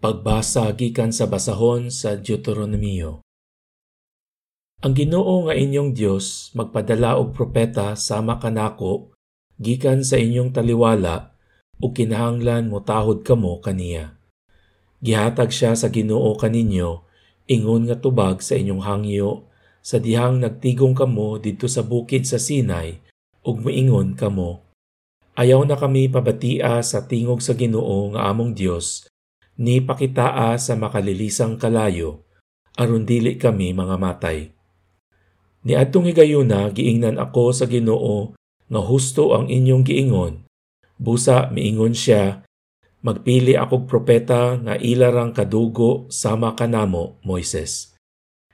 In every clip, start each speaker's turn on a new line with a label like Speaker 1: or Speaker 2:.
Speaker 1: Pagbasa gikan sa basahon sa Deuteronomio. Ang Ginoo nga inyong Dios magpadala og propeta sama kanako gikan sa inyong taliwala ug kinahanglan motahod kamo kaniya. Gihatag siya sa Ginoo kaninyo ingon nga tubag sa inyong hangyo sa dihang nagtigong kamo didto sa bukid sa Sinai ug moingon kamo Ayaw na kami pabatia sa tingog sa Ginoo nga among Dios ni pakitaa sa makalilisang kalayo, aron dili kami mga matay. Ni adtong higayuna giingnan ako sa Ginoo nga husto ang inyong giingon. Busa miingon siya, magpili akog propeta nga ilarang kadugo sama kanamo, Moises.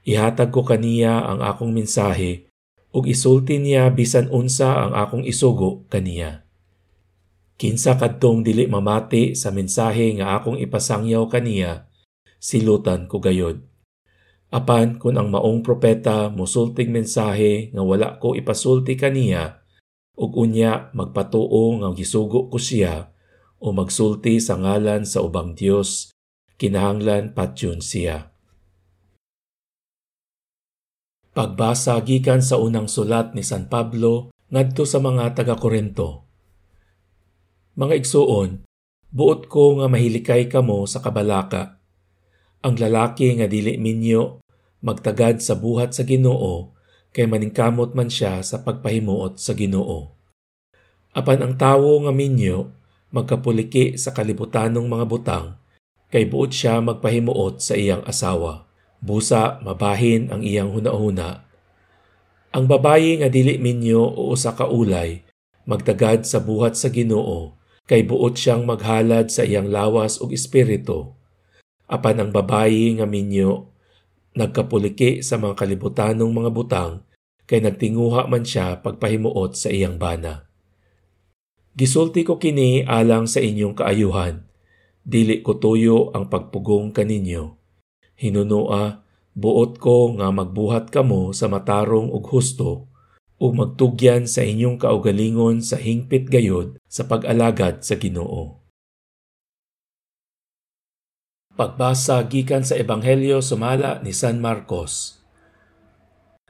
Speaker 1: Ihatag ko kaniya ang akong mensahe ug isulti niya bisan unsa ang akong isugo kaniya. Kinsa kadtong dili mamati sa mensahe nga akong ipasangyaw kaniya, silutan ko gayod. Apan kung ang maong propeta musulting mensahe nga wala ko ipasulti kaniya, ug unya magpatuo nga gisugo ko siya o magsulti sa ngalan sa ubang Dios, kinahanglan patyon siya. Pagbasa gikan sa unang sulat ni San Pablo ngadto sa mga taga-Korinto. Mga igsuon, buot ko nga mahilikay kamo sa kabalaka. Ang lalaki nga dili minyo magtagad sa buhat sa Ginoo kay maningkamot man siya sa pagpahimuot sa Ginoo. Apan ang tawo nga minyo magkapuliki sa kalibutanong mga butang kay buot siya magpahimuot sa iyang asawa. Busa mabahin ang iyang hunahuna. Ang babayi nga dili minyo o usa ka ulay magtagad sa buhat sa Ginoo kay buot siyang maghalad sa iyang lawas ug espiritu. Apan ang babayi nga minyo nagkapuliki sa mga kalibutanong mga butang kay nagtinguha man siya pagpahimuot sa iyang bana. Gisulti ko kini alang sa inyong kaayuhan. Dili ko tuyo ang pagpugong kaninyo. Hinunoa, buot ko nga magbuhat kamo sa matarong ug husto ug magtugyan sa inyong kaugalingon sa hingpit gayod sa pag-alagad sa Ginoo. Pagbasa gikan sa Ebanghelyo sumala ni San Marcos.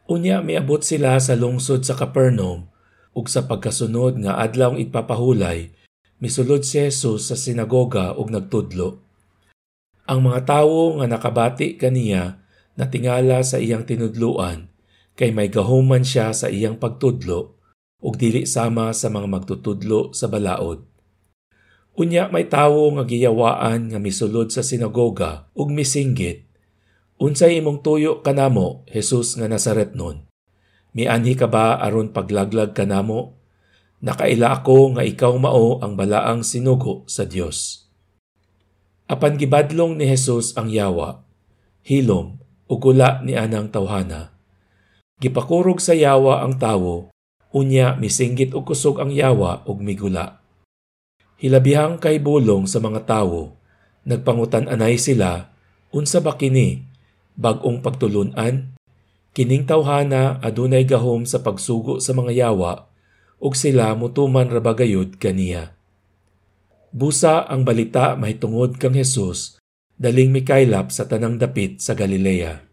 Speaker 1: Unya miabot sila sa lungsod sa Capernaum ug sa pagkasunod nga adlaw ipapahulay misulod si Jesus sa sinagoga ug nagtudlo. Ang mga tawo nga nakabati kaniya natingala sa iyang tinudluan kay may gahuman siya sa iyang pagtudlo ug dili sama sa mga magtutudlo sa balaod. Unya may tawo nga giyawaan nga misulod sa sinagoga ug misinggit. Unsay imong tuyo kanamo, Jesus nga Nazaretnon? Mianhi ka ba aron paglaglag kanamo? Nakaila ako nga ikaw mao ang balaang sinugo sa Dios. Apan gibadlong ni Jesus ang yawa, hilom ug ni anang tawhana Gipakurog sa yawa ang tawo, unya misinggit og kusog ang yawa ug migula. Hilabihang kay bulong sa mga tawo, nagpangutan anay sila, unsa ba kini, bag-ong pagtulunan? Kining tawhana adunay gahom sa pagsugo sa mga yawa, ug sila mutuman rabagayod kaniya. Busa ang balita mahitungod kang Hesus, daling mikaylap sa tanang dapit sa Galilea